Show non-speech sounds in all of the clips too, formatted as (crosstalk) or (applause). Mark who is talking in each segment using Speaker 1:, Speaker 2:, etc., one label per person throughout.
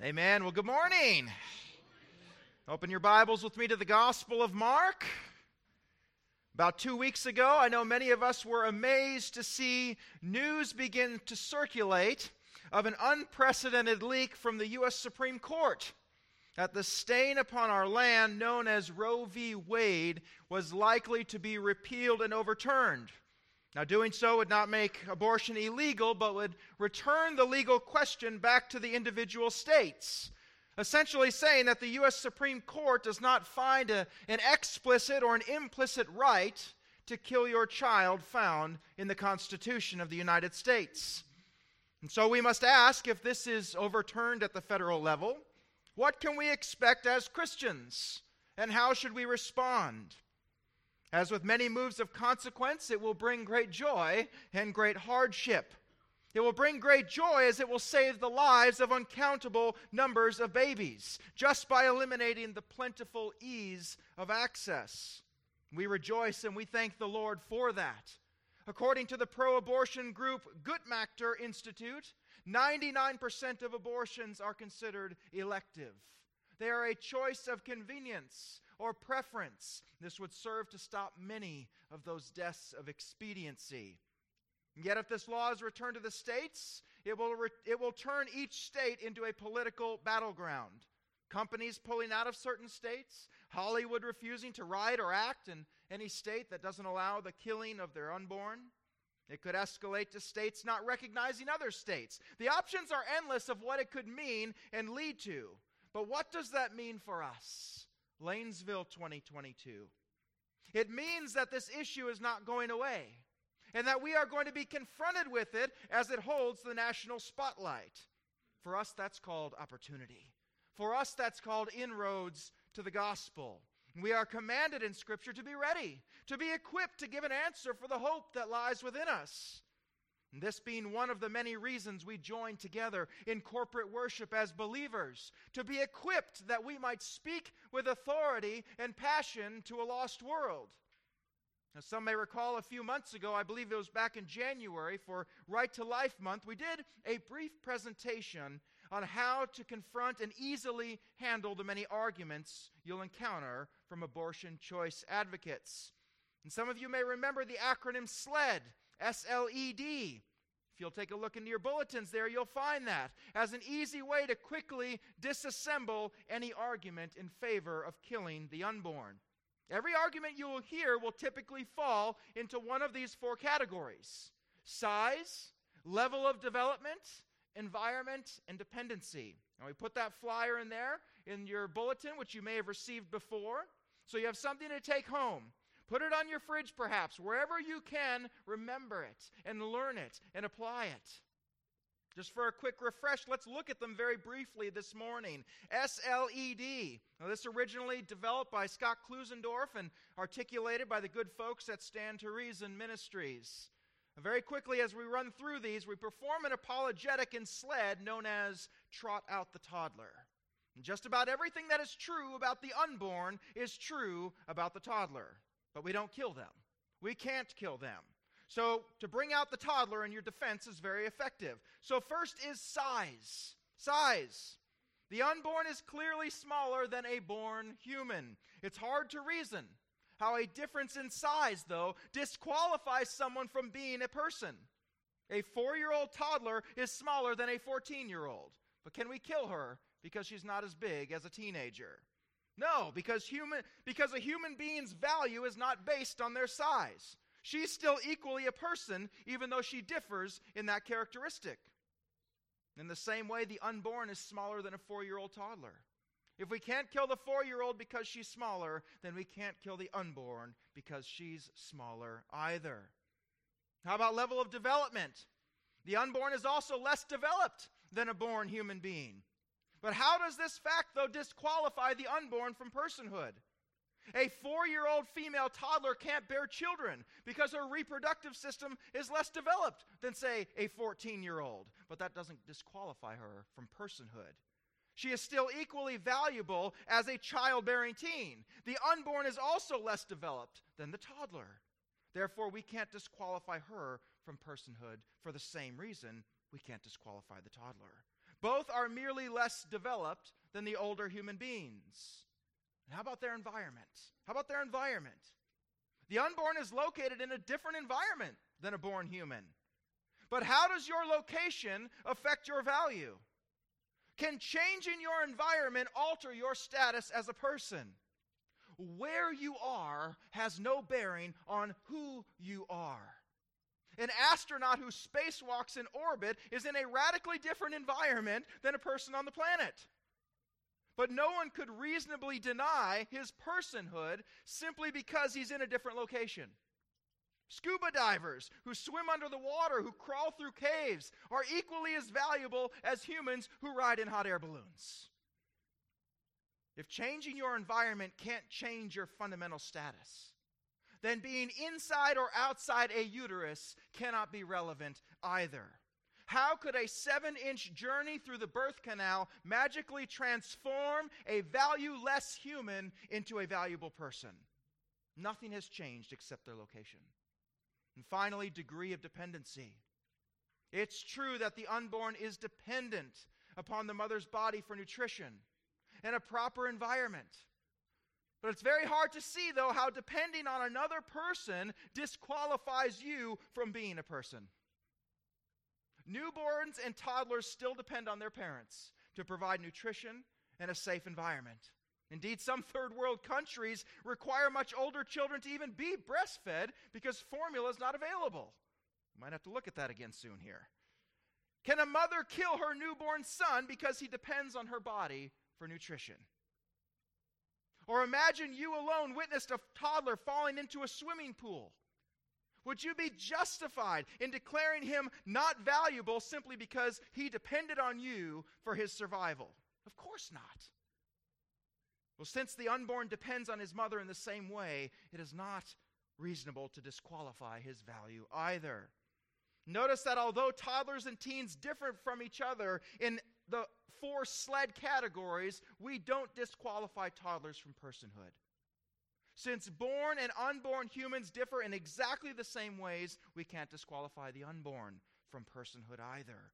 Speaker 1: Amen. Well, good morning. Open your Bibles with me to the Gospel of Mark. About two weeks ago, I know many of us were amazed to see news begin to circulate of an unprecedented leak from the U.S. Supreme Court that the stain upon our land known as Roe v. Wade was likely to be repealed and overturned. Now, doing so would not make abortion illegal, but would return the legal question back to the individual states. Essentially, saying that the U.S. Supreme Court does not find a, an explicit or an implicit right to kill your child found in the Constitution of the United States. And so we must ask if this is overturned at the federal level, what can we expect as Christians? And how should we respond? As with many moves of consequence, it will bring great joy and great hardship. It will bring great joy as it will save the lives of uncountable numbers of babies just by eliminating the plentiful ease of access. We rejoice and we thank the Lord for that. According to the pro abortion group Guttmacher Institute, 99% of abortions are considered elective. They are a choice of convenience or preference. This would serve to stop many of those deaths of expediency. Yet, if this law is returned to the states, it will, re- it will turn each state into a political battleground. Companies pulling out of certain states, Hollywood refusing to write or act in any state that doesn't allow the killing of their unborn. It could escalate to states not recognizing other states. The options are endless of what it could mean and lead to. But what does that mean for us? Lanesville 2022. It means that this issue is not going away and that we are going to be confronted with it as it holds the national spotlight. For us, that's called opportunity. For us, that's called inroads to the gospel. We are commanded in Scripture to be ready, to be equipped to give an answer for the hope that lies within us. This being one of the many reasons we join together in corporate worship as believers, to be equipped that we might speak with authority and passion to a lost world. Now, some may recall a few months ago, I believe it was back in January for Right to Life Month, we did a brief presentation on how to confront and easily handle the many arguments you'll encounter from abortion choice advocates. And some of you may remember the acronym SLED S L E D. If you'll take a look into your bulletins there, you'll find that as an easy way to quickly disassemble any argument in favor of killing the unborn. Every argument you will hear will typically fall into one of these four categories size, level of development, environment, and dependency. And we put that flyer in there in your bulletin, which you may have received before. So you have something to take home. Put it on your fridge, perhaps. Wherever you can, remember it and learn it and apply it. Just for a quick refresh, let's look at them very briefly this morning. SLED. Now, this originally developed by Scott Klusendorf and articulated by the good folks at Stand to Reason Ministries. Very quickly, as we run through these, we perform an apologetic in SLED known as Trot Out the Toddler. And just about everything that is true about the unborn is true about the toddler but we don't kill them. We can't kill them. So, to bring out the toddler in your defense is very effective. So, first is size. Size. The unborn is clearly smaller than a born human. It's hard to reason how a difference in size, though, disqualifies someone from being a person. A four year old toddler is smaller than a 14 year old. But can we kill her because she's not as big as a teenager? No, because human because a human being's value is not based on their size. She's still equally a person even though she differs in that characteristic. In the same way the unborn is smaller than a 4-year-old toddler. If we can't kill the 4-year-old because she's smaller, then we can't kill the unborn because she's smaller either. How about level of development? The unborn is also less developed than a born human being. But how does this fact, though, disqualify the unborn from personhood? A four year old female toddler can't bear children because her reproductive system is less developed than, say, a 14 year old. But that doesn't disqualify her from personhood. She is still equally valuable as a childbearing teen. The unborn is also less developed than the toddler. Therefore, we can't disqualify her from personhood for the same reason we can't disqualify the toddler. Both are merely less developed than the older human beings. And how about their environment? How about their environment? The unborn is located in a different environment than a born human. But how does your location affect your value? Can changing your environment alter your status as a person? Where you are has no bearing on who you are. An astronaut who spacewalks in orbit is in a radically different environment than a person on the planet. But no one could reasonably deny his personhood simply because he's in a different location. Scuba divers who swim under the water, who crawl through caves, are equally as valuable as humans who ride in hot air balloons. If changing your environment can't change your fundamental status, then being inside or outside a uterus cannot be relevant either. How could a seven inch journey through the birth canal magically transform a valueless human into a valuable person? Nothing has changed except their location. And finally, degree of dependency. It's true that the unborn is dependent upon the mother's body for nutrition and a proper environment. But it's very hard to see, though, how depending on another person disqualifies you from being a person. Newborns and toddlers still depend on their parents to provide nutrition and a safe environment. Indeed, some third world countries require much older children to even be breastfed because formula is not available. Might have to look at that again soon here. Can a mother kill her newborn son because he depends on her body for nutrition? Or imagine you alone witnessed a toddler falling into a swimming pool. Would you be justified in declaring him not valuable simply because he depended on you for his survival? Of course not. Well, since the unborn depends on his mother in the same way, it is not reasonable to disqualify his value either. Notice that although toddlers and teens differ from each other in the four sled categories, we don't disqualify toddlers from personhood. Since born and unborn humans differ in exactly the same ways, we can't disqualify the unborn from personhood either.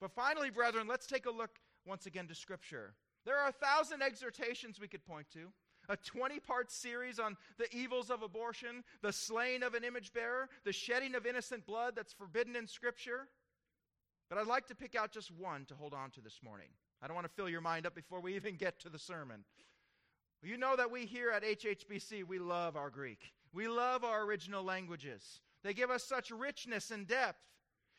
Speaker 1: But finally, brethren, let's take a look once again to Scripture. There are a thousand exhortations we could point to. A 20 part series on the evils of abortion, the slaying of an image bearer, the shedding of innocent blood that's forbidden in Scripture. But I'd like to pick out just one to hold on to this morning. I don't want to fill your mind up before we even get to the sermon. You know that we here at HHBC, we love our Greek. We love our original languages. They give us such richness and depth.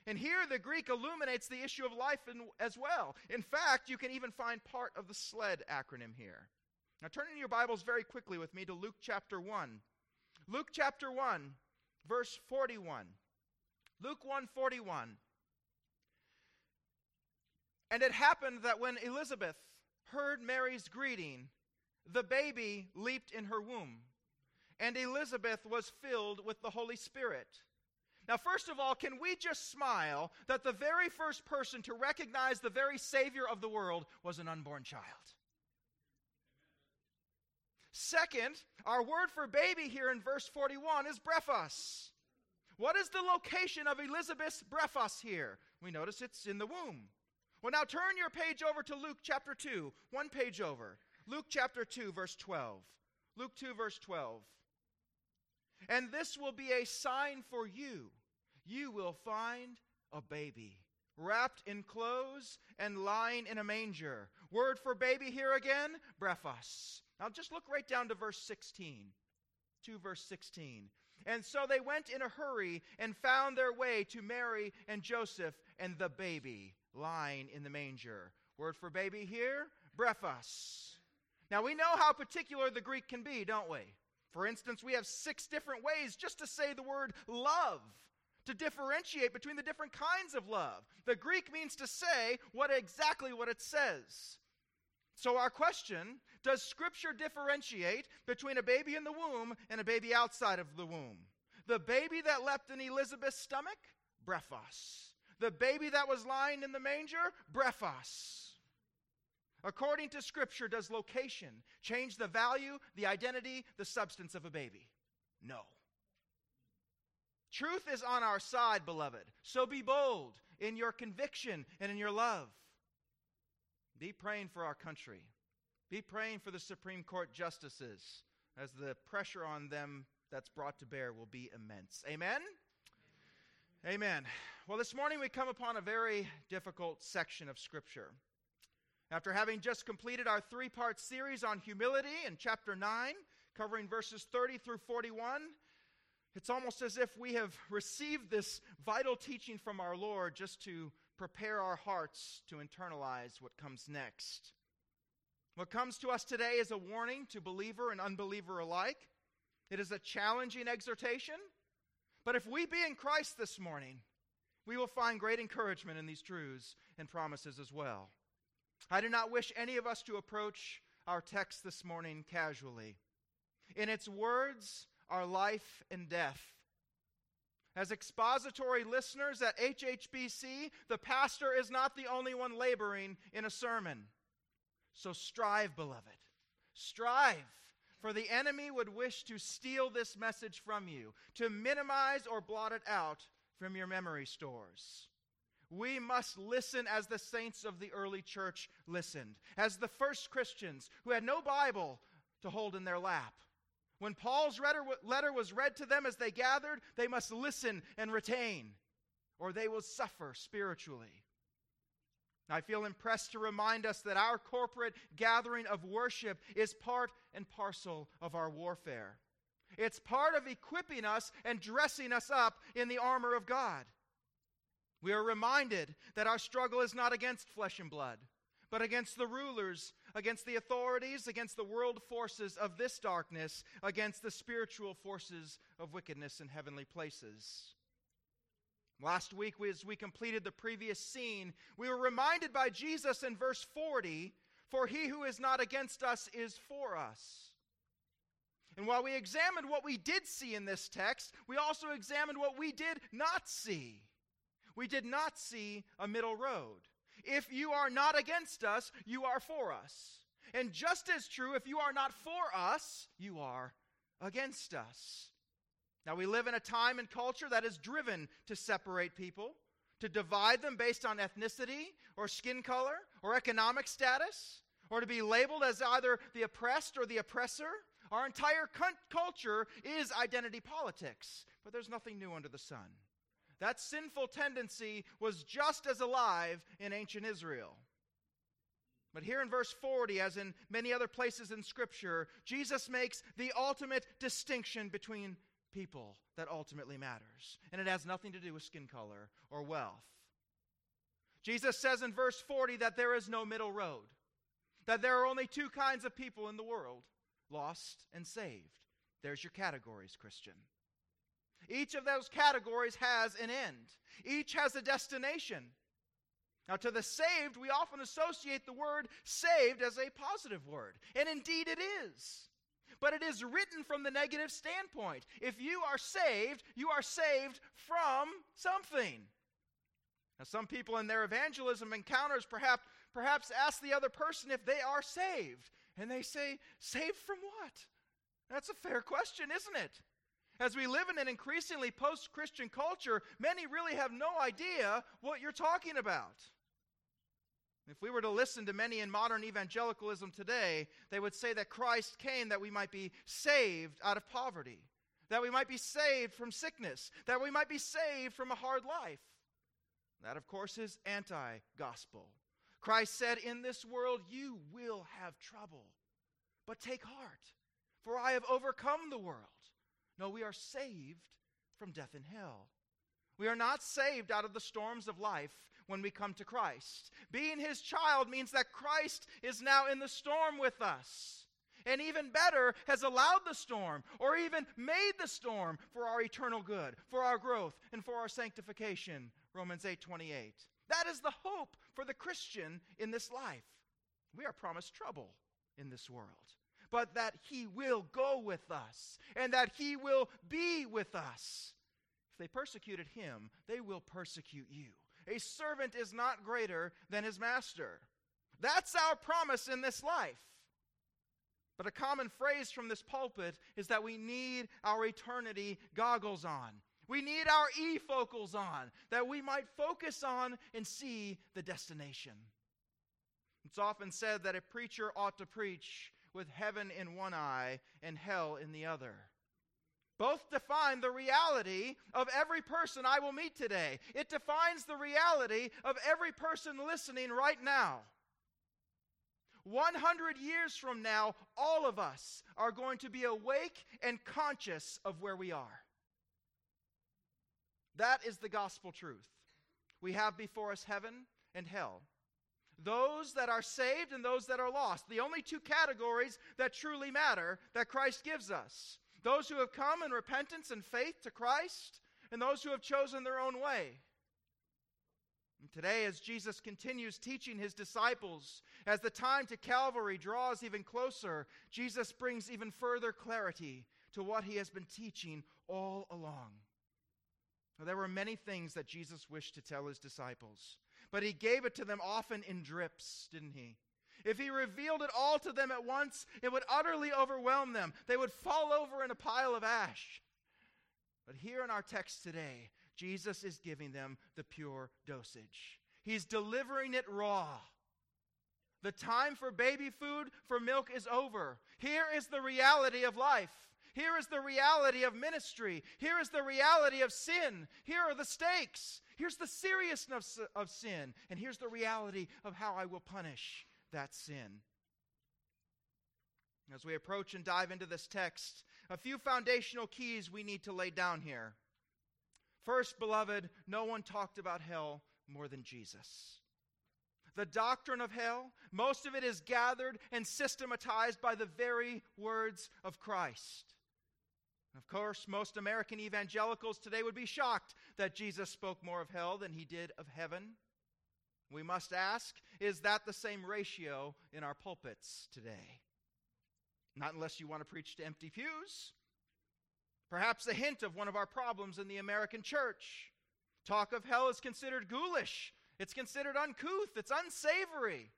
Speaker 1: And here the Greek illuminates the issue of life in, as well. In fact, you can even find part of the SLED acronym here. Now turn in your Bibles very quickly with me to Luke chapter 1. Luke chapter 1, verse 41. Luke 141. And it happened that when Elizabeth heard Mary's greeting, the baby leaped in her womb, and Elizabeth was filled with the Holy Spirit. Now, first of all, can we just smile that the very first person to recognize the very Savior of the world was an unborn child? Second, our word for baby here in verse 41 is brephos. What is the location of Elizabeth's brephos here? We notice it's in the womb. Well, now turn your page over to Luke chapter 2, one page over. Luke chapter 2, verse 12. Luke 2, verse 12. And this will be a sign for you. You will find a baby wrapped in clothes and lying in a manger. Word for baby here again, brephos. Now just look right down to verse 16. 2 verse 16. And so they went in a hurry and found their way to Mary and Joseph and the baby lying in the manger. Word for baby here, brephos. Now, we know how particular the Greek can be, don't we? For instance, we have six different ways just to say the word love, to differentiate between the different kinds of love. The Greek means to say what exactly what it says. So, our question Does Scripture differentiate between a baby in the womb and a baby outside of the womb? The baby that leapt in Elizabeth's stomach? Brephos. The baby that was lying in the manger? Brephos. According to Scripture, does location change the value, the identity, the substance of a baby? No. Truth is on our side, beloved. So be bold in your conviction and in your love. Be praying for our country. Be praying for the Supreme Court justices as the pressure on them that's brought to bear will be immense. Amen? Amen. Well, this morning we come upon a very difficult section of Scripture. After having just completed our three part series on humility in chapter 9, covering verses 30 through 41, it's almost as if we have received this vital teaching from our Lord just to prepare our hearts to internalize what comes next. What comes to us today is a warning to believer and unbeliever alike. It is a challenging exhortation. But if we be in Christ this morning, we will find great encouragement in these truths and promises as well. I do not wish any of us to approach our text this morning casually. In its words are life and death. As expository listeners at HHBC, the pastor is not the only one laboring in a sermon. So strive, beloved. Strive. For the enemy would wish to steal this message from you, to minimize or blot it out from your memory stores. We must listen as the saints of the early church listened, as the first Christians who had no Bible to hold in their lap. When Paul's letter was read to them as they gathered, they must listen and retain, or they will suffer spiritually. I feel impressed to remind us that our corporate gathering of worship is part and parcel of our warfare. It's part of equipping us and dressing us up in the armor of God. We are reminded that our struggle is not against flesh and blood, but against the rulers, against the authorities, against the world forces of this darkness, against the spiritual forces of wickedness in heavenly places. Last week, as we completed the previous scene, we were reminded by Jesus in verse 40 For he who is not against us is for us. And while we examined what we did see in this text, we also examined what we did not see. We did not see a middle road. If you are not against us, you are for us. And just as true, if you are not for us, you are against us. Now, we live in a time and culture that is driven to separate people, to divide them based on ethnicity or skin color or economic status, or to be labeled as either the oppressed or the oppressor. Our entire culture is identity politics, but there's nothing new under the sun. That sinful tendency was just as alive in ancient Israel. But here in verse 40, as in many other places in Scripture, Jesus makes the ultimate distinction between people that ultimately matters. And it has nothing to do with skin color or wealth. Jesus says in verse 40 that there is no middle road, that there are only two kinds of people in the world lost and saved. There's your categories, Christian. Each of those categories has an end, each has a destination. Now, to the saved, we often associate the word saved as a positive word, and indeed it is but it is written from the negative standpoint. If you are saved, you are saved from something. Now, some people in their evangelism encounters perhaps, perhaps ask the other person if they are saved. And they say, Saved from what? That's a fair question, isn't it? As we live in an increasingly post Christian culture, many really have no idea what you're talking about. If we were to listen to many in modern evangelicalism today, they would say that Christ came that we might be saved out of poverty, that we might be saved from sickness, that we might be saved from a hard life. That, of course, is anti gospel. Christ said, In this world you will have trouble, but take heart, for I have overcome the world. No, we are saved from death and hell. We are not saved out of the storms of life when we come to Christ. Being his child means that Christ is now in the storm with us. And even better, has allowed the storm or even made the storm for our eternal good, for our growth, and for our sanctification. Romans 8 28. That is the hope for the Christian in this life. We are promised trouble in this world, but that he will go with us and that he will be with us. If they persecuted him, they will persecute you. A servant is not greater than his master. That's our promise in this life. But a common phrase from this pulpit is that we need our eternity goggles on. We need our e-focals on, that we might focus on and see the destination. It's often said that a preacher ought to preach with heaven in one eye and hell in the other. Both define the reality of every person I will meet today. It defines the reality of every person listening right now. 100 years from now, all of us are going to be awake and conscious of where we are. That is the gospel truth. We have before us heaven and hell. Those that are saved and those that are lost. The only two categories that truly matter that Christ gives us. Those who have come in repentance and faith to Christ, and those who have chosen their own way. And today, as Jesus continues teaching his disciples, as the time to Calvary draws even closer, Jesus brings even further clarity to what he has been teaching all along. Now, there were many things that Jesus wished to tell his disciples, but he gave it to them often in drips, didn't he? If he revealed it all to them at once, it would utterly overwhelm them. They would fall over in a pile of ash. But here in our text today, Jesus is giving them the pure dosage. He's delivering it raw. The time for baby food, for milk, is over. Here is the reality of life. Here is the reality of ministry. Here is the reality of sin. Here are the stakes. Here's the seriousness of sin. And here's the reality of how I will punish that sin. As we approach and dive into this text, a few foundational keys we need to lay down here. First, beloved, no one talked about hell more than Jesus. The doctrine of hell, most of it is gathered and systematized by the very words of Christ. Of course, most American evangelicals today would be shocked that Jesus spoke more of hell than he did of heaven. We must ask is that the same ratio in our pulpits today? Not unless you want to preach to empty pews. Perhaps a hint of one of our problems in the American church. Talk of hell is considered ghoulish, it's considered uncouth, it's unsavory.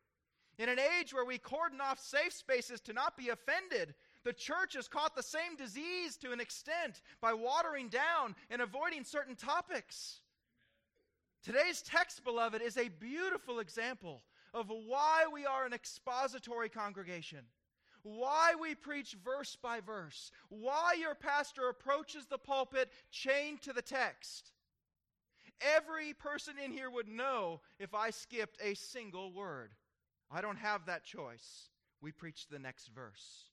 Speaker 1: In an age where we cordon off safe spaces to not be offended, the church has caught the same disease to an extent by watering down and avoiding certain topics. Today's text, beloved, is a beautiful example of why we are an expository congregation, why we preach verse by verse, why your pastor approaches the pulpit chained to the text. Every person in here would know if I skipped a single word. I don't have that choice. We preach the next verse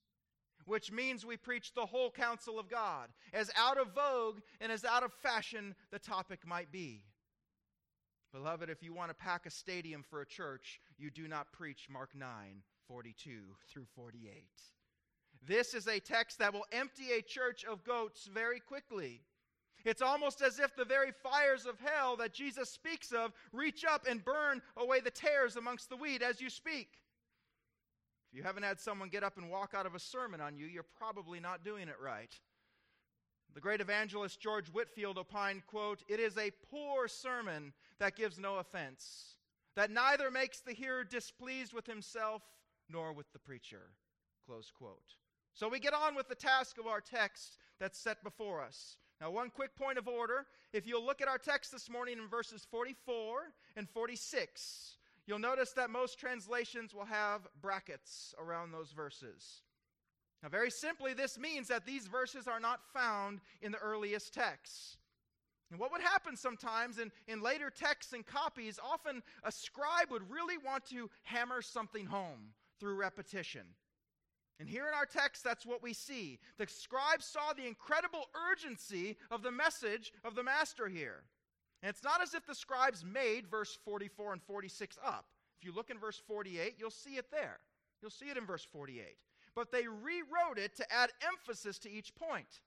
Speaker 1: which means we preach the whole counsel of God, as out of vogue and as out of fashion the topic might be. Beloved, if you want to pack a stadium for a church, you do not preach Mark 9, 42 through 48. This is a text that will empty a church of goats very quickly. It's almost as if the very fires of hell that Jesus speaks of reach up and burn away the tares amongst the wheat as you speak. If you haven't had someone get up and walk out of a sermon on you, you're probably not doing it right. The great evangelist George Whitefield opined, quote, "It is a poor sermon that gives no offense, that neither makes the hearer displeased with himself nor with the preacher." Close quote. So we get on with the task of our text that's set before us. Now, one quick point of order. If you'll look at our text this morning in verses 44 and 46, You'll notice that most translations will have brackets around those verses. Now, very simply, this means that these verses are not found in the earliest texts. And what would happen sometimes in, in later texts and copies, often a scribe would really want to hammer something home through repetition. And here in our text, that's what we see. The scribe saw the incredible urgency of the message of the master here. And it's not as if the scribes made verse 44 and 46 up. If you look in verse 48, you'll see it there. You'll see it in verse 48. But they rewrote it to add emphasis to each point.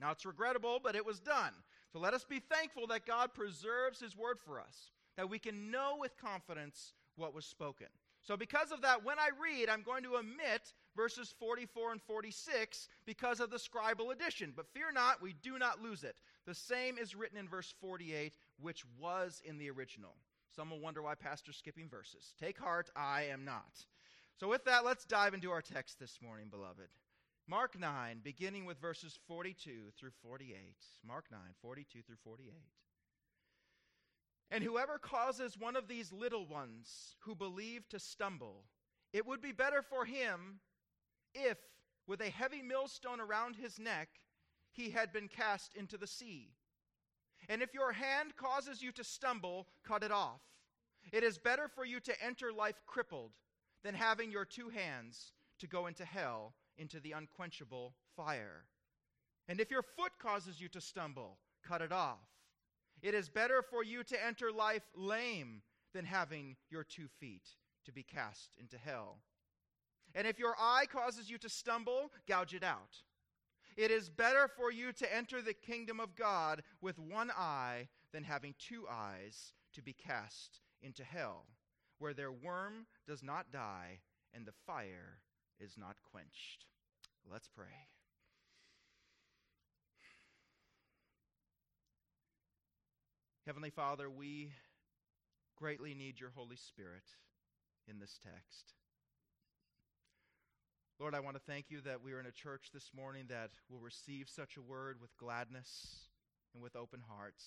Speaker 1: Now it's regrettable, but it was done. So let us be thankful that God preserves His word for us, that we can know with confidence what was spoken. So, because of that, when I read, I'm going to omit verses 44 and 46 because of the scribal addition. But fear not, we do not lose it. The same is written in verse 48, which was in the original. Some will wonder why Pastor's skipping verses. Take heart, I am not. So, with that, let's dive into our text this morning, beloved. Mark 9, beginning with verses 42 through 48. Mark 9, 42 through 48. And whoever causes one of these little ones who believe to stumble, it would be better for him if, with a heavy millstone around his neck, he had been cast into the sea. And if your hand causes you to stumble, cut it off. It is better for you to enter life crippled than having your two hands to go into hell, into the unquenchable fire. And if your foot causes you to stumble, cut it off. It is better for you to enter life lame than having your two feet to be cast into hell. And if your eye causes you to stumble, gouge it out. It is better for you to enter the kingdom of God with one eye than having two eyes to be cast into hell, where their worm does not die and the fire is not quenched. Let's pray. Heavenly Father, we greatly need your Holy Spirit in this text. Lord, I want to thank you that we are in a church this morning that will receive such a word with gladness and with open hearts.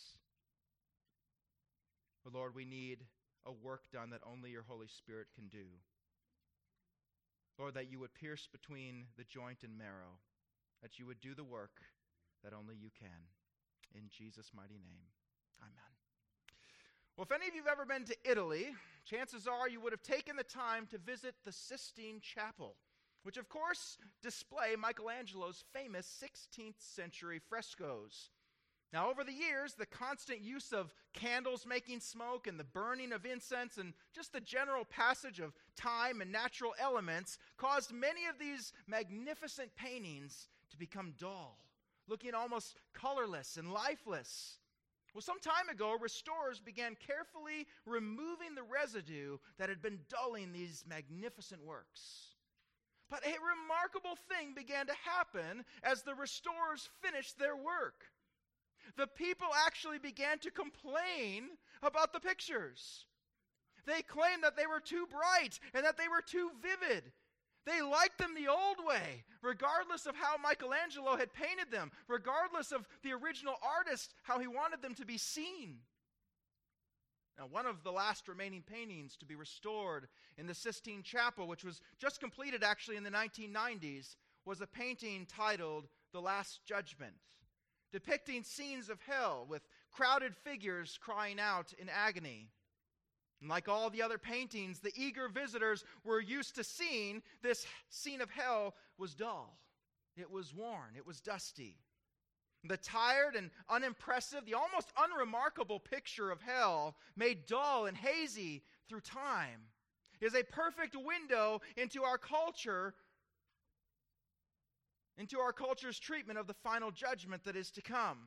Speaker 1: But Lord, we need a work done that only your Holy Spirit can do. Lord, that you would pierce between the joint and marrow, that you would do the work that only you can. In Jesus' mighty name, amen. Well, if any of you have ever been to Italy, chances are you would have taken the time to visit the Sistine Chapel, which, of course, display Michelangelo's famous 16th century frescoes. Now, over the years, the constant use of candles making smoke and the burning of incense and just the general passage of time and natural elements caused many of these magnificent paintings to become dull, looking almost colorless and lifeless. Well, some time ago, restorers began carefully removing the residue that had been dulling these magnificent works. But a remarkable thing began to happen as the restorers finished their work the people actually began to complain about the pictures. They claimed that they were too bright and that they were too vivid. They liked them the old way, regardless of how Michelangelo had painted them, regardless of the original artist, how he wanted them to be seen. Now, one of the last remaining paintings to be restored in the Sistine Chapel, which was just completed actually in the 1990s, was a painting titled The Last Judgment depicting scenes of hell with crowded figures crying out in agony. And like all the other paintings, the eager visitors were used to seeing this scene of hell was dull. It was worn. It was dusty. The tired and unimpressive, the almost unremarkable picture of hell, made dull and hazy through time, is a perfect window into our culture into our culture's treatment of the final judgment that is to come.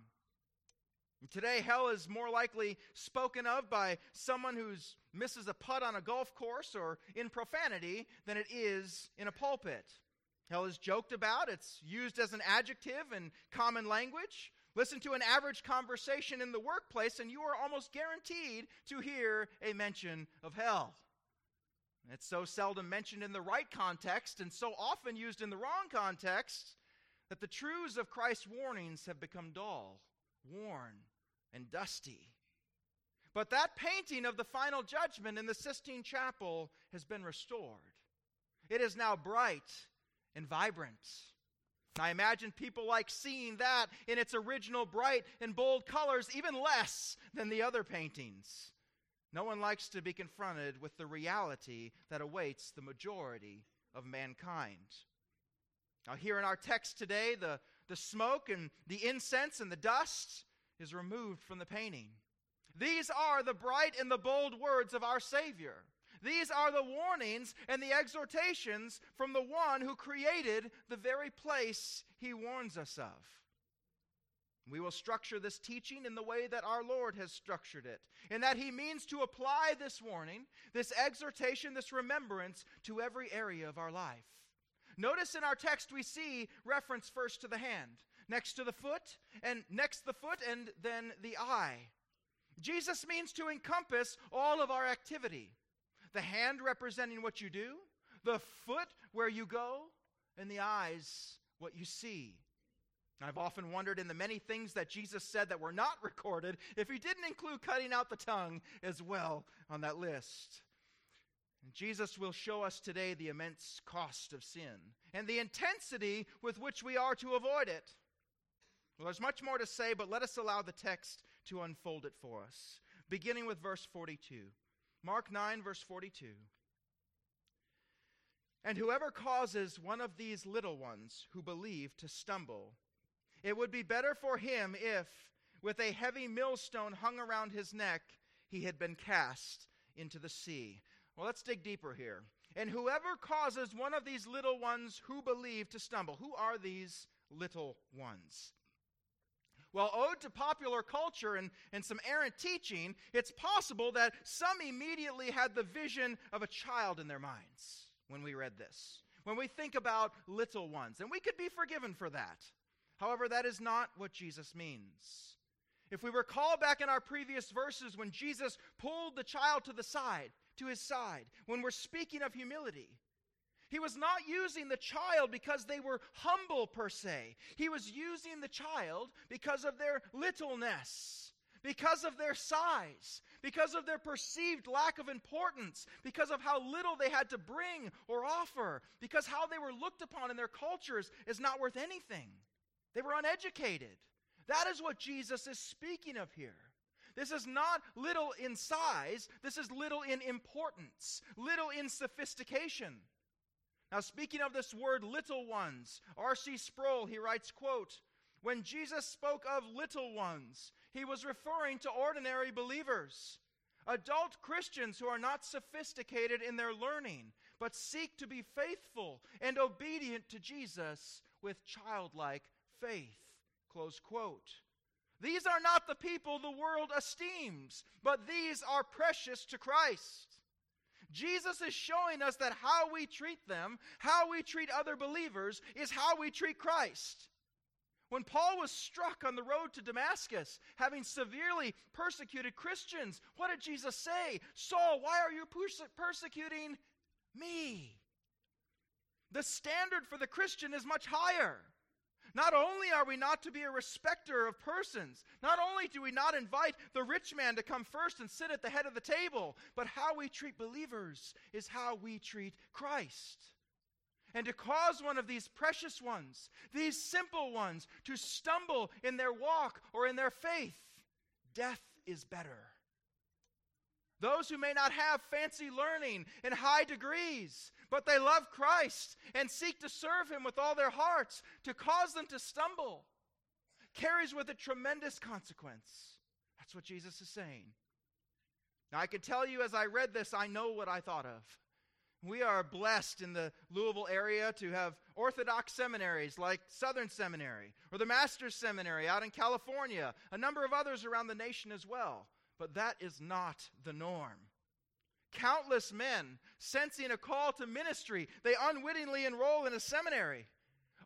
Speaker 1: Today, hell is more likely spoken of by someone who misses a putt on a golf course or in profanity than it is in a pulpit. Hell is joked about, it's used as an adjective in common language. Listen to an average conversation in the workplace, and you are almost guaranteed to hear a mention of hell. It's so seldom mentioned in the right context and so often used in the wrong context that the truths of Christ's warnings have become dull, worn, and dusty. But that painting of the final judgment in the Sistine Chapel has been restored. It is now bright and vibrant. I imagine people like seeing that in its original bright and bold colors even less than the other paintings. No one likes to be confronted with the reality that awaits the majority of mankind. Now, here in our text today, the, the smoke and the incense and the dust is removed from the painting. These are the bright and the bold words of our Savior. These are the warnings and the exhortations from the one who created the very place he warns us of. We will structure this teaching in the way that our Lord has structured it, in that He means to apply this warning, this exhortation, this remembrance to every area of our life. Notice in our text we see reference first to the hand, next to the foot, and next the foot, and then the eye. Jesus means to encompass all of our activity the hand representing what you do, the foot where you go, and the eyes what you see. I've often wondered in the many things that Jesus said that were not (laughs) recorded if he didn't include cutting out the tongue as well on that list. And Jesus will show us today the immense cost of sin and the intensity with which we are to avoid it. Well, there's much more to say, but let us allow the text to unfold it for us, beginning with verse 42. Mark 9, verse 42. And whoever causes one of these little ones who believe to stumble, it would be better for him if, with a heavy millstone hung around his neck, he had been cast into the sea. Well, let's dig deeper here. And whoever causes one of these little ones who believe to stumble, who are these little ones? Well, owed to popular culture and, and some errant teaching, it's possible that some immediately had the vision of a child in their minds when we read this, when we think about little ones. And we could be forgiven for that. However, that is not what Jesus means. If we recall back in our previous verses when Jesus pulled the child to the side, to his side, when we're speaking of humility, he was not using the child because they were humble per se. He was using the child because of their littleness, because of their size, because of their perceived lack of importance, because of how little they had to bring or offer, because how they were looked upon in their cultures is not worth anything. They were uneducated. That is what Jesus is speaking of here. This is not little in size, this is little in importance, little in sophistication. Now, speaking of this word, little ones, R.C. Sproul, he writes, quote, when Jesus spoke of little ones, he was referring to ordinary believers, adult Christians who are not sophisticated in their learning, but seek to be faithful and obedient to Jesus with childlike faith. Close quote. These are not the people the world esteems, but these are precious to Christ. Jesus is showing us that how we treat them, how we treat other believers, is how we treat Christ. When Paul was struck on the road to Damascus, having severely persecuted Christians, what did Jesus say? Saul, why are you perse- persecuting me? The standard for the Christian is much higher. Not only are we not to be a respecter of persons, not only do we not invite the rich man to come first and sit at the head of the table, but how we treat believers is how we treat Christ. And to cause one of these precious ones, these simple ones, to stumble in their walk or in their faith, death is better. Those who may not have fancy learning and high degrees, but they love Christ and seek to serve Him with all their hearts, to cause them to stumble, carries with it tremendous consequence. That's what Jesus is saying. Now, I can tell you as I read this, I know what I thought of. We are blessed in the Louisville area to have Orthodox seminaries like Southern Seminary or the Master's Seminary out in California, a number of others around the nation as well. But that is not the norm. Countless men, sensing a call to ministry, they unwittingly enroll in a seminary,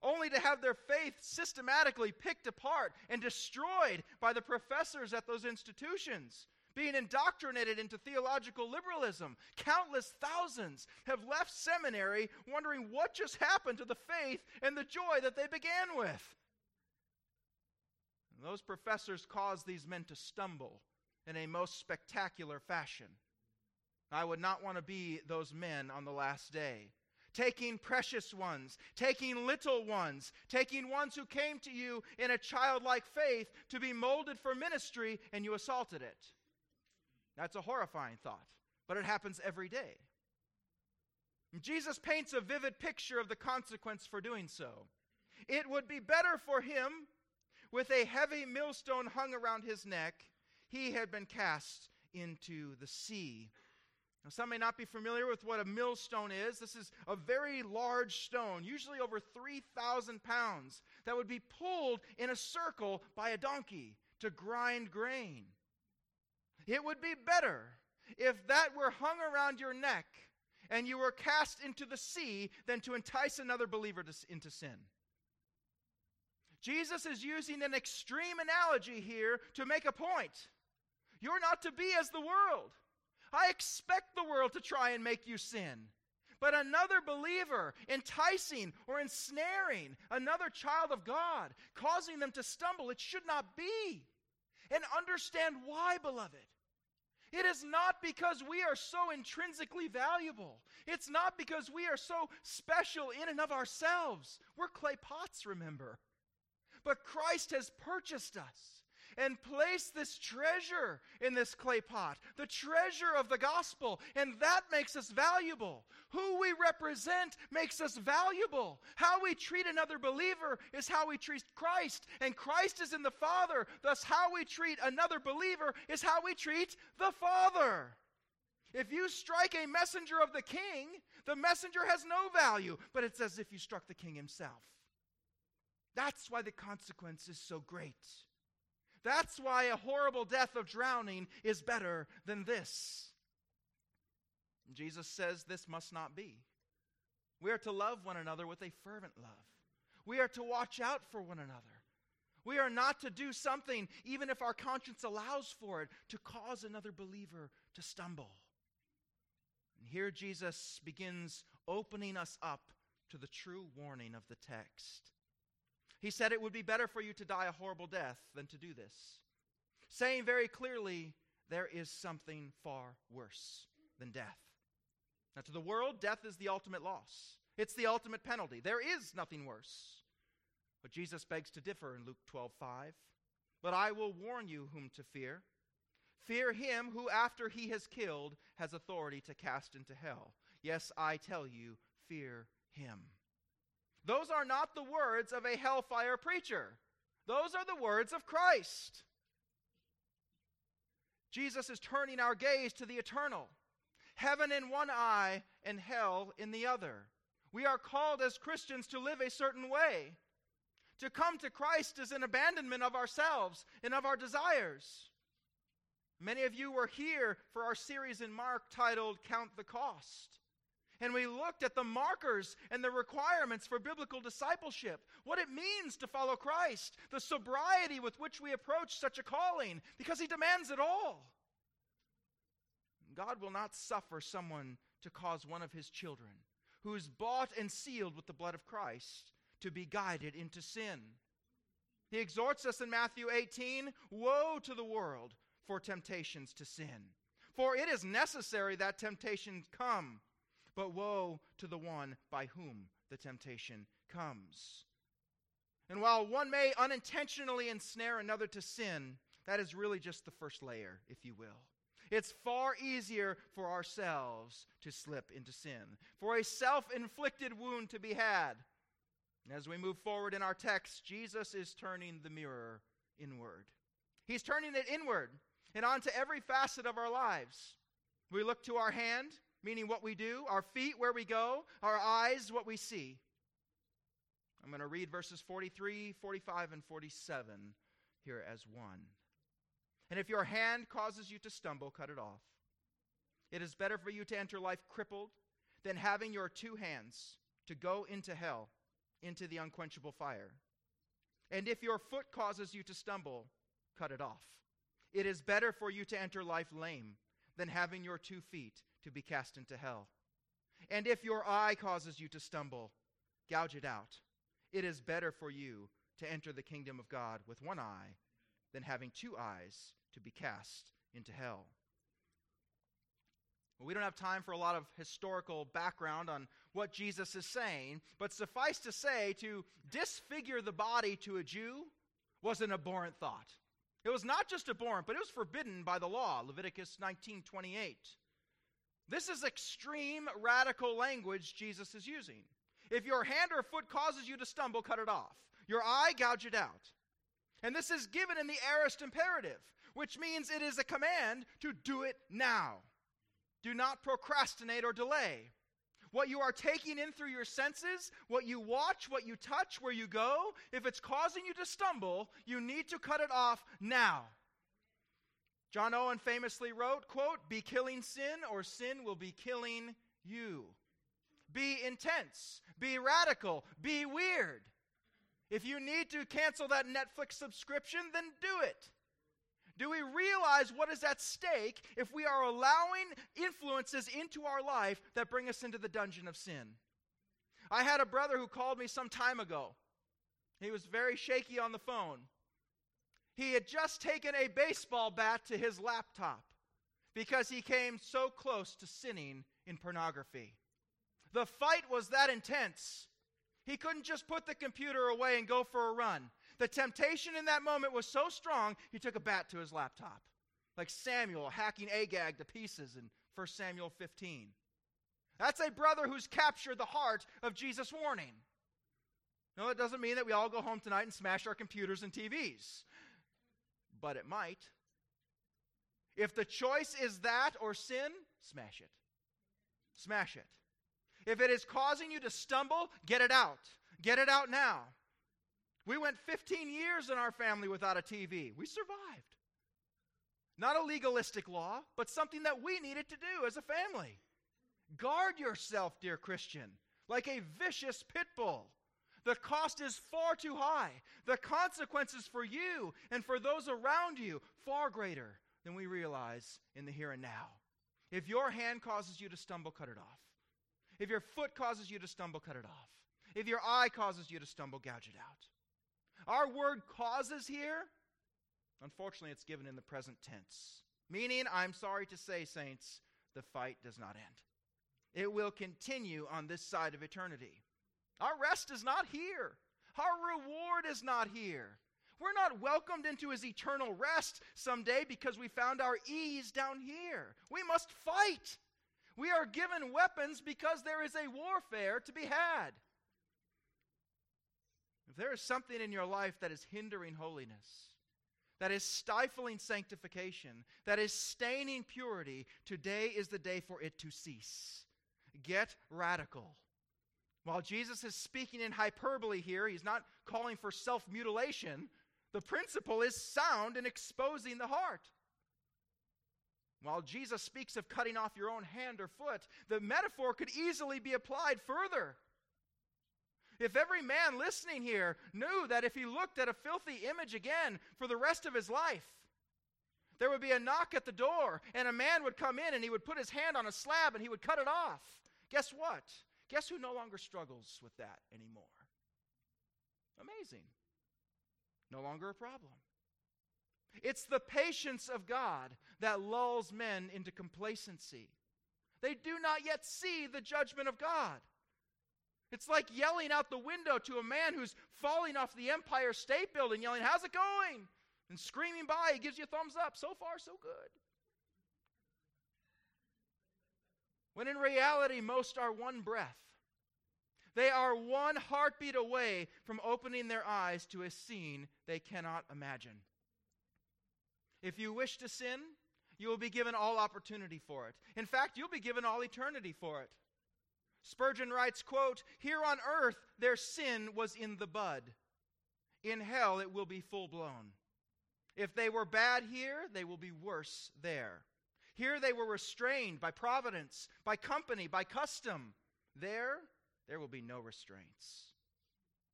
Speaker 1: only to have their faith systematically picked apart and destroyed by the professors at those institutions, being indoctrinated into theological liberalism. Countless thousands have left seminary wondering what just happened to the faith and the joy that they began with. And those professors caused these men to stumble in a most spectacular fashion. I would not want to be those men on the last day. Taking precious ones, taking little ones, taking ones who came to you in a childlike faith to be molded for ministry, and you assaulted it. That's a horrifying thought, but it happens every day. Jesus paints a vivid picture of the consequence for doing so. It would be better for him, with a heavy millstone hung around his neck, he had been cast into the sea now, some may not be familiar with what a millstone is. This is a very large stone, usually over 3,000 pounds, that would be pulled in a circle by a donkey to grind grain. It would be better if that were hung around your neck and you were cast into the sea than to entice another believer to, into sin. Jesus is using an extreme analogy here to make a point. You're not to be as the world. I expect the world to try and make you sin. but another believer, enticing or ensnaring another child of God, causing them to stumble. It should not be. And understand why, beloved. It is not because we are so intrinsically valuable. It's not because we are so special in and of ourselves. We're clay pots, remember. But Christ has purchased us and place this treasure in this clay pot, the treasure of the gospel, and that makes us valuable. Who we represent makes us valuable. How we treat another believer is how we treat Christ, and Christ is in the Father. Thus, how we treat another believer is how we treat the Father. If you strike a messenger of the king, the messenger has no value, but it's as if you struck the king himself. That's why the consequence is so great. That's why a horrible death of drowning is better than this. Jesus says this must not be. We are to love one another with a fervent love. We are to watch out for one another. We are not to do something, even if our conscience allows for it, to cause another believer to stumble. And here Jesus begins opening us up to the true warning of the text. He said it would be better for you to die a horrible death than to do this, saying very clearly, there is something far worse than death. Now, to the world, death is the ultimate loss, it's the ultimate penalty. There is nothing worse. But Jesus begs to differ in Luke 12 5. But I will warn you whom to fear. Fear him who, after he has killed, has authority to cast into hell. Yes, I tell you, fear him. Those are not the words of a hellfire preacher. Those are the words of Christ. Jesus is turning our gaze to the eternal. Heaven in one eye and hell in the other. We are called as Christians to live a certain way. To come to Christ is an abandonment of ourselves and of our desires. Many of you were here for our series in Mark titled Count the Cost and we looked at the markers and the requirements for biblical discipleship, what it means to follow Christ, the sobriety with which we approach such a calling, because He demands it all. God will not suffer someone to cause one of His children, who is bought and sealed with the blood of Christ, to be guided into sin. He exhorts us in Matthew 18 Woe to the world for temptations to sin. For it is necessary that temptation come but woe to the one by whom the temptation comes. And while one may unintentionally ensnare another to sin, that is really just the first layer, if you will. It's far easier for ourselves to slip into sin, for a self inflicted wound to be had. And as we move forward in our text, Jesus is turning the mirror inward. He's turning it inward and onto every facet of our lives. We look to our hand, meaning what we do, our feet, where we go, our eyes, what we see. I'm going to read verses 43, 45, and 47 here as one. And if your hand causes you to stumble, cut it off. It is better for you to enter life crippled than having your two hands to go into hell, into the unquenchable fire. And if your foot causes you to stumble, cut it off. It is better for you to enter life lame than having your two feet to be cast into hell. And if your eye causes you to stumble, gouge it out. It is better for you to enter the kingdom of God with one eye than having two eyes to be cast into hell. Well, we don't have time for a lot of historical background on what Jesus is saying, but suffice to say, to disfigure the body to a Jew was an abhorrent thought. It was not just abhorrent, but it was forbidden by the law, Leviticus 19:28. This is extreme radical language Jesus is using. If your hand or foot causes you to stumble, cut it off. Your eye, gouge it out. And this is given in the aorist imperative, which means it is a command to do it now. Do not procrastinate or delay. What you are taking in through your senses, what you watch, what you touch, where you go, if it's causing you to stumble, you need to cut it off now. John Owen famously wrote, quote, "Be killing sin or sin will be killing you." Be intense, be radical, be weird. If you need to cancel that Netflix subscription, then do it. Do we realize what is at stake if we are allowing influences into our life that bring us into the dungeon of sin? I had a brother who called me some time ago. He was very shaky on the phone. He had just taken a baseball bat to his laptop because he came so close to sinning in pornography. The fight was that intense. He couldn't just put the computer away and go for a run. The temptation in that moment was so strong, he took a bat to his laptop, like Samuel hacking Agag to pieces in 1 Samuel 15. That's a brother who's captured the heart of Jesus' warning. No, it doesn't mean that we all go home tonight and smash our computers and TVs, but it might. If the choice is that or sin, smash it. Smash it. If it is causing you to stumble, get it out. Get it out now. We went 15 years in our family without a TV. We survived. Not a legalistic law, but something that we needed to do as a family. Guard yourself, dear Christian, like a vicious pit bull. The cost is far too high. The consequences for you and for those around you far greater than we realize in the here and now. If your hand causes you to stumble, cut it off. If your foot causes you to stumble, cut it off. If your eye causes you to stumble, gouge it out. Our word causes here, unfortunately, it's given in the present tense, meaning, I'm sorry to say, saints, the fight does not end. It will continue on this side of eternity. Our rest is not here. Our reward is not here. We're not welcomed into his eternal rest someday because we found our ease down here. We must fight. We are given weapons because there is a warfare to be had. If there is something in your life that is hindering holiness, that is stifling sanctification, that is staining purity, today is the day for it to cease. Get radical. While Jesus is speaking in hyperbole here, he's not calling for self mutilation. The principle is sound in exposing the heart. While Jesus speaks of cutting off your own hand or foot, the metaphor could easily be applied further. If every man listening here knew that if he looked at a filthy image again for the rest of his life, there would be a knock at the door, and a man would come in and he would put his hand on a slab and he would cut it off. Guess what? Guess who no longer struggles with that anymore? Amazing. No longer a problem. It's the patience of God that lulls men into complacency. They do not yet see the judgment of God. It's like yelling out the window to a man who's falling off the Empire State Building, yelling, How's it going? And screaming by, he gives you a thumbs up. So far, so good. When in reality, most are one breath. They are one heartbeat away from opening their eyes to a scene they cannot imagine. If you wish to sin, you will be given all opportunity for it. In fact, you'll be given all eternity for it. Spurgeon writes, quote, Here on earth their sin was in the bud. In hell it will be full blown. If they were bad here, they will be worse there. Here they were restrained by providence, by company, by custom. There, there will be no restraints.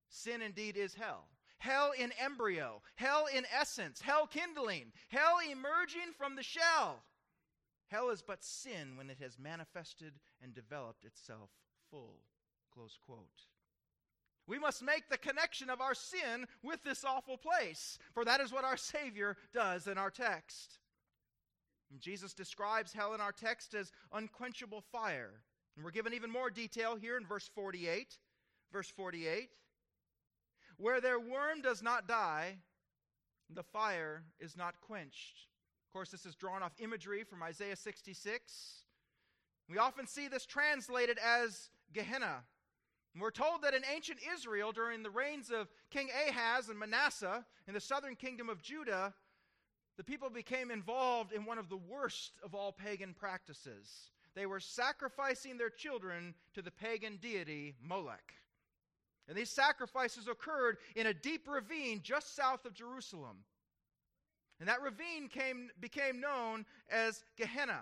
Speaker 1: Sin indeed is hell hell in embryo, hell in essence, hell kindling, hell emerging from the shell. Hell is but sin when it has manifested and developed itself full. Close quote. We must make the connection of our sin with this awful place, for that is what our Savior does in our text. And Jesus describes hell in our text as unquenchable fire. And we're given even more detail here in verse 48. Verse 48 where their worm does not die, the fire is not quenched. Of course, this is drawn off imagery from Isaiah 66. We often see this translated as Gehenna. And we're told that in ancient Israel, during the reigns of King Ahaz and Manasseh in the southern kingdom of Judah, the people became involved in one of the worst of all pagan practices. They were sacrificing their children to the pagan deity Molech. And these sacrifices occurred in a deep ravine just south of Jerusalem. And that ravine came, became known as Gehenna.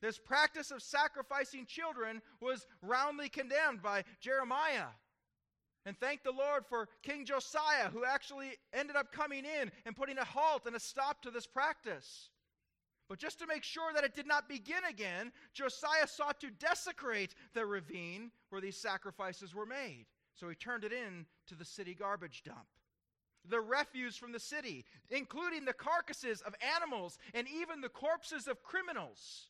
Speaker 1: This practice of sacrificing children was roundly condemned by Jeremiah. And thank the Lord for King Josiah, who actually ended up coming in and putting a halt and a stop to this practice. But just to make sure that it did not begin again, Josiah sought to desecrate the ravine where these sacrifices were made. So he turned it in to the city garbage dump. The refuse from the city, including the carcasses of animals and even the corpses of criminals,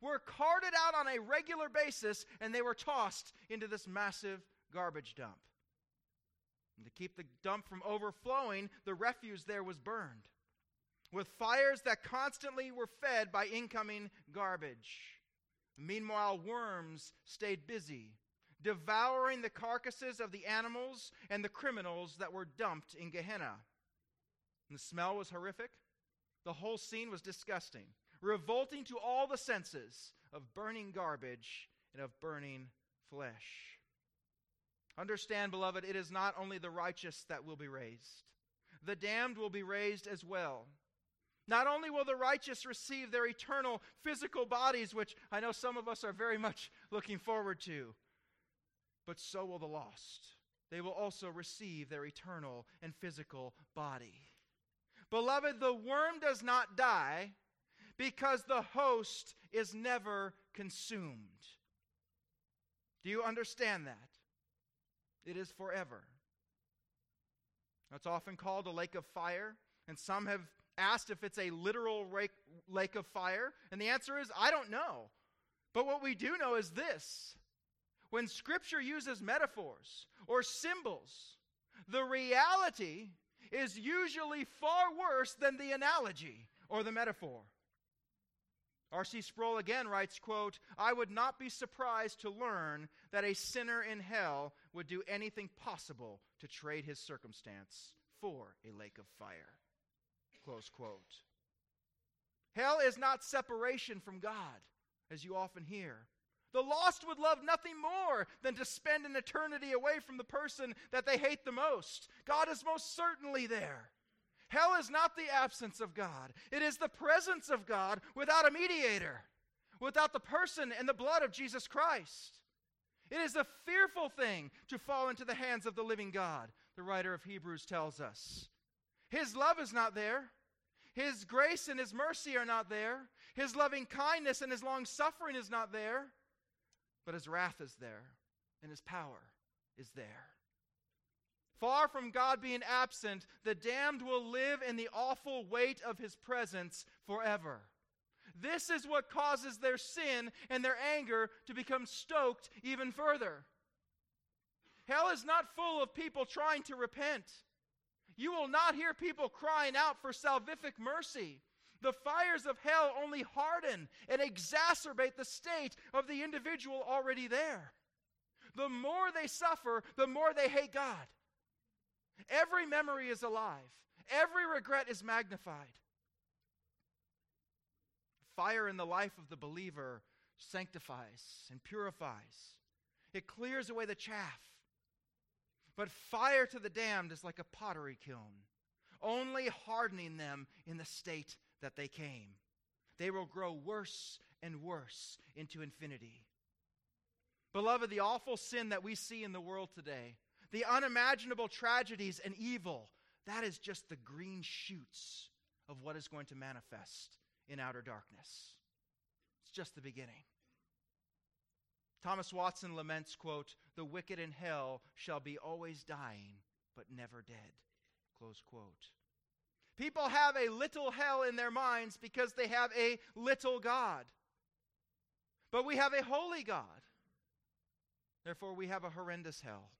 Speaker 1: were carted out on a regular basis and they were tossed into this massive garbage dump. And to keep the dump from overflowing, the refuse there was burned with fires that constantly were fed by incoming garbage. Meanwhile, worms stayed busy, devouring the carcasses of the animals and the criminals that were dumped in Gehenna. And the smell was horrific. The whole scene was disgusting, revolting to all the senses of burning garbage and of burning flesh. Understand, beloved, it is not only the righteous that will be raised, the damned will be raised as well. Not only will the righteous receive their eternal physical bodies, which I know some of us are very much looking forward to, but so will the lost. They will also receive their eternal and physical body. Beloved, the worm does not die because the host is never consumed. Do you understand that? It is forever. It's often called a lake of fire, and some have asked if it's a literal lake of fire, and the answer is I don't know. But what we do know is this when Scripture uses metaphors or symbols, the reality is usually far worse than the analogy or the metaphor. R.C. Sproul again writes, quote, I would not be surprised to learn that a sinner in hell would do anything possible to trade his circumstance for a lake of fire. Close quote. Hell is not separation from God, as you often hear. The lost would love nothing more than to spend an eternity away from the person that they hate the most. God is most certainly there. Hell is not the absence of God, it is the presence of God without a mediator, without the person and the blood of Jesus Christ. It is a fearful thing to fall into the hands of the living God, the writer of Hebrews tells us. His love is not there. His grace and His mercy are not there. His loving kindness and His long suffering is not there. But His wrath is there, and His power is there. Far from God being absent, the damned will live in the awful weight of His presence forever. This is what causes their sin and their anger to become stoked even further. Hell is not full of people trying to repent. You will not hear people crying out for salvific mercy. The fires of hell only harden and exacerbate the state of the individual already there. The more they suffer, the more they hate God. Every memory is alive, every regret is magnified. Fire in the life of the believer sanctifies and purifies, it clears away the chaff but fire to the damned is like a pottery kiln, only hardening them in the state that they came. They will grow worse and worse into infinity. Beloved, the awful sin that we see in the world today, the unimaginable tragedies and evil, that is just the green shoots of what is going to manifest in outer darkness. It's just the beginning. Thomas Watson laments, quote, the wicked in hell shall be always dying, but never dead, close quote. People have a little hell in their minds because they have a little God. But we have a holy God. Therefore, we have a horrendous hell.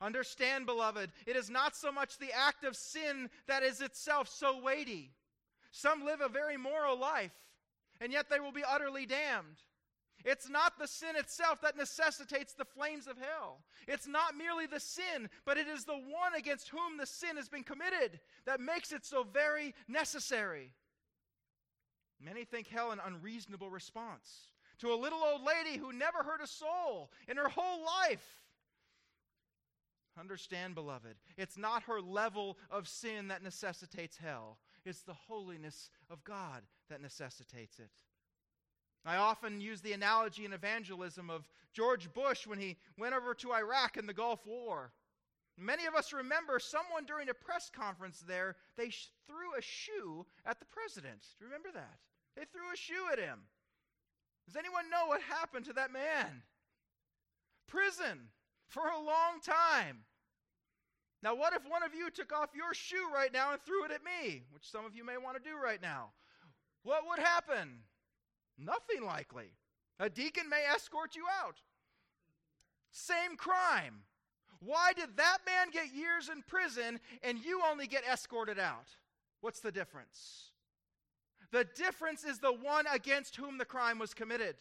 Speaker 1: Understand, beloved, it is not so much the act of sin that is itself so weighty. Some live a very moral life, and yet they will be utterly damned. It's not the sin itself that necessitates the flames of hell. It's not merely the sin, but it is the one against whom the sin has been committed that makes it so very necessary. Many think hell an unreasonable response to a little old lady who never hurt a soul in her whole life. Understand, beloved, it's not her level of sin that necessitates hell, it's the holiness of God that necessitates it. I often use the analogy in evangelism of George Bush when he went over to Iraq in the Gulf War. Many of us remember someone during a press conference there, they sh- threw a shoe at the president. Do you remember that? They threw a shoe at him. Does anyone know what happened to that man? Prison for a long time. Now, what if one of you took off your shoe right now and threw it at me, which some of you may want to do right now? What would happen? Nothing likely. A deacon may escort you out. Same crime. Why did that man get years in prison and you only get escorted out? What's the difference? The difference is the one against whom the crime was committed.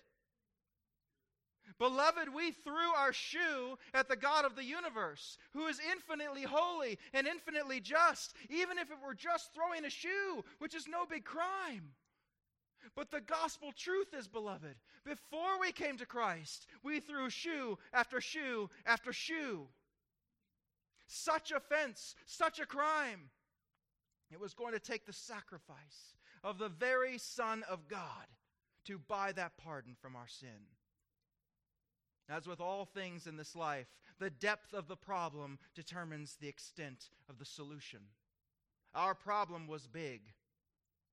Speaker 1: Beloved, we threw our shoe at the God of the universe, who is infinitely holy and infinitely just, even if it were just throwing a shoe, which is no big crime. But the gospel truth is, beloved, before we came to Christ, we threw shoe after shoe after shoe. Such offense, such a crime. It was going to take the sacrifice of the very Son of God to buy that pardon from our sin. As with all things in this life, the depth of the problem determines the extent of the solution. Our problem was big.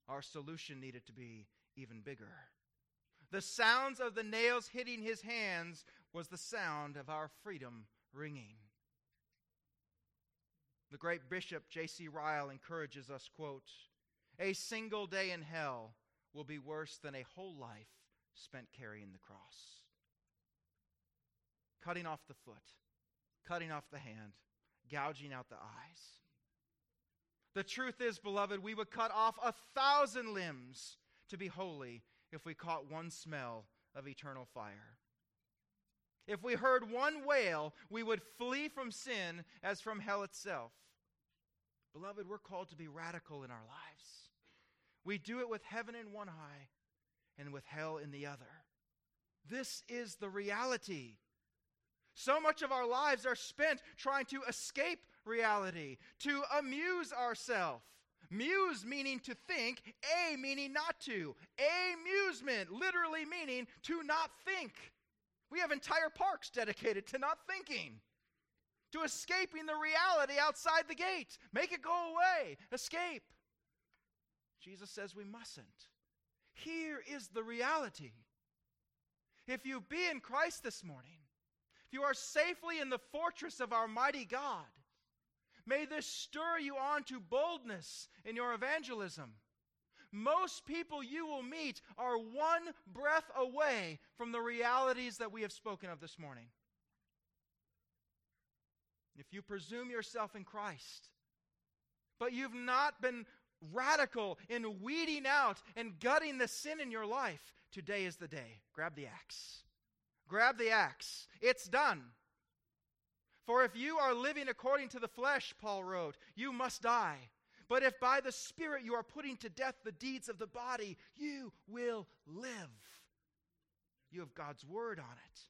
Speaker 1: Our solution needed to be even bigger. The sounds of the nails hitting his hands was the sound of our freedom ringing. The great bishop J.C. Ryle encourages us, quote, a single day in hell will be worse than a whole life spent carrying the cross. Cutting off the foot, cutting off the hand, gouging out the eyes. The truth is, beloved, we would cut off a thousand limbs to be holy if we caught one smell of eternal fire. If we heard one wail, we would flee from sin as from hell itself. Beloved, we're called to be radical in our lives. We do it with heaven in one eye and with hell in the other. This is the reality. So much of our lives are spent trying to escape reality, to amuse ourselves. Muse meaning to think, a meaning not to. Amusement literally meaning to not think. We have entire parks dedicated to not thinking to escaping the reality outside the gate. Make it go away. Escape. Jesus says we mustn't. Here is the reality. If you be in Christ this morning, you are safely in the fortress of our mighty God, may this stir you on to boldness in your evangelism. Most people you will meet are one breath away from the realities that we have spoken of this morning. If you presume yourself in Christ, but you've not been radical in weeding out and gutting the sin in your life, today is the day. Grab the axe. Grab the axe. It's done. For if you are living according to the flesh, Paul wrote, you must die. But if by the Spirit you are putting to death the deeds of the body, you will live. You have God's word on it.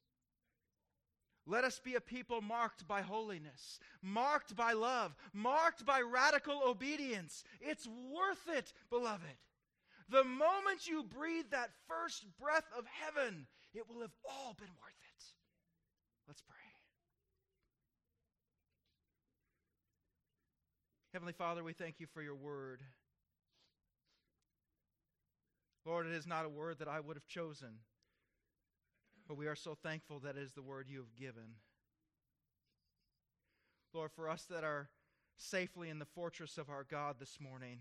Speaker 1: Let us be a people marked by holiness, marked by love, marked by radical obedience. It's worth it, beloved. The moment you breathe that first breath of heaven, it will have all been worth it. Let's pray. Heavenly Father, we thank you for your word. Lord, it is not a word that I would have chosen. But we are so thankful that it is the word you have given. Lord, for us that are safely in the fortress of our God this morning,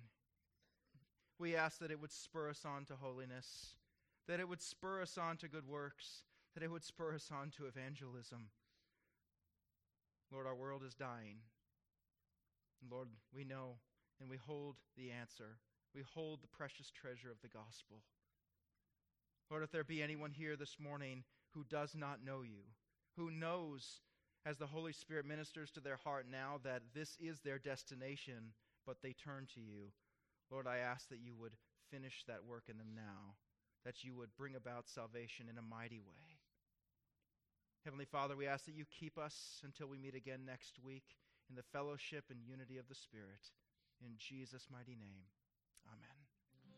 Speaker 1: we ask that it would spur us on to holiness, that it would spur us on to good works, that it would spur us on to evangelism. Lord, our world is dying. Lord, we know and we hold the answer. We hold the precious treasure of the gospel. Lord, if there be anyone here this morning who does not know you, who knows as the Holy Spirit ministers to their heart now that this is their destination, but they turn to you. Lord, I ask that you would finish that work in them now, that you would bring about salvation in a mighty way. Heavenly Father, we ask that you keep us until we meet again next week in the fellowship and unity of the Spirit. In Jesus' mighty name.